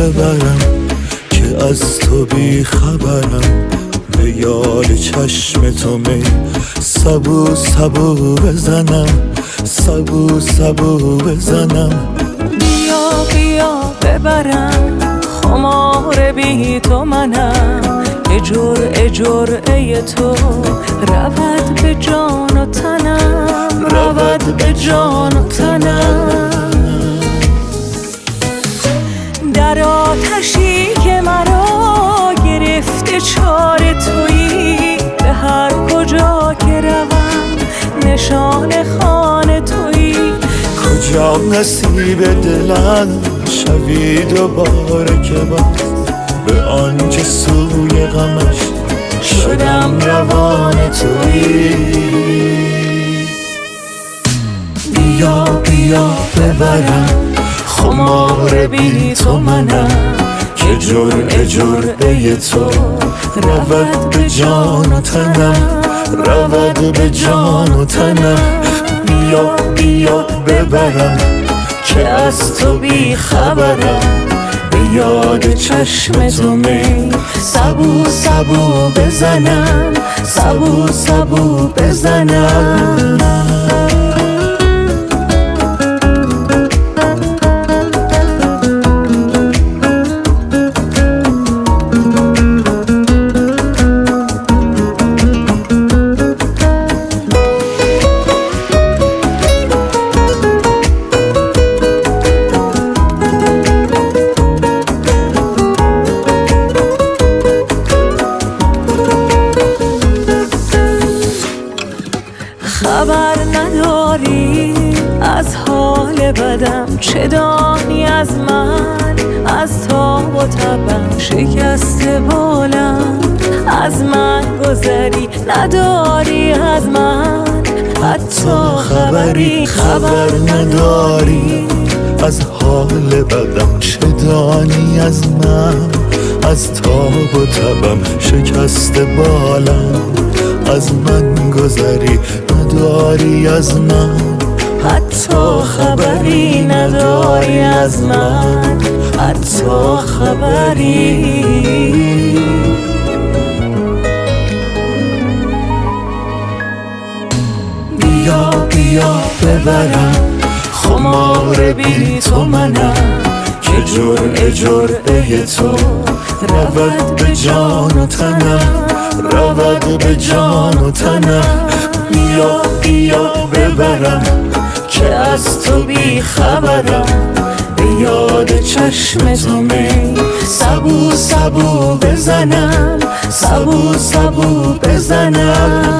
ببرم که از تو بی خبرم. به یاد چشم تو می سبو سبو بزنم سبو سبو بزنم. بیا ببرم خمار بی تو منم. اجور جرعه تو. رود به جان و تنم. رود به جان و تنم. در آتشی که مرا گرفته چار تویی به هر کجا که روم نشان خانه تویی. کجا نصیب دلم؟ شوی دوباره که باز به آنچه سوی غمش شدم روان تویی بیا بیا ببرم. خمار بی تو منم. که جرعه جرعه تو. رود به جان و تنم. رود به جان و تنم. بیا بیا ببرم. که از تو بی خبرم به یاد چشم تو می سبو سبو بزنم سبو سبو بزنم. خبر نداری؟ از حال بدم چه دانی از من؟ از تاب و تبم شکست بالم. از من گذری نداری از من؟ حتی خبری خبر نداری. از حال بدم چه دانی از من؟ از تاب و تبم شکست بالم. از من گذری نداری از من؟ حتی خبری نداری از من. حتی خبری. بیا بیا ببرم. خمار بی تو منم. که جرعه جرعه تو. رود به جان و تنم. رود به جان و تنم. بیا بیا ببرم که از تو بی خبرم. به یاد چشم تو می سبو سبو بزنم سبو سبو بزنم.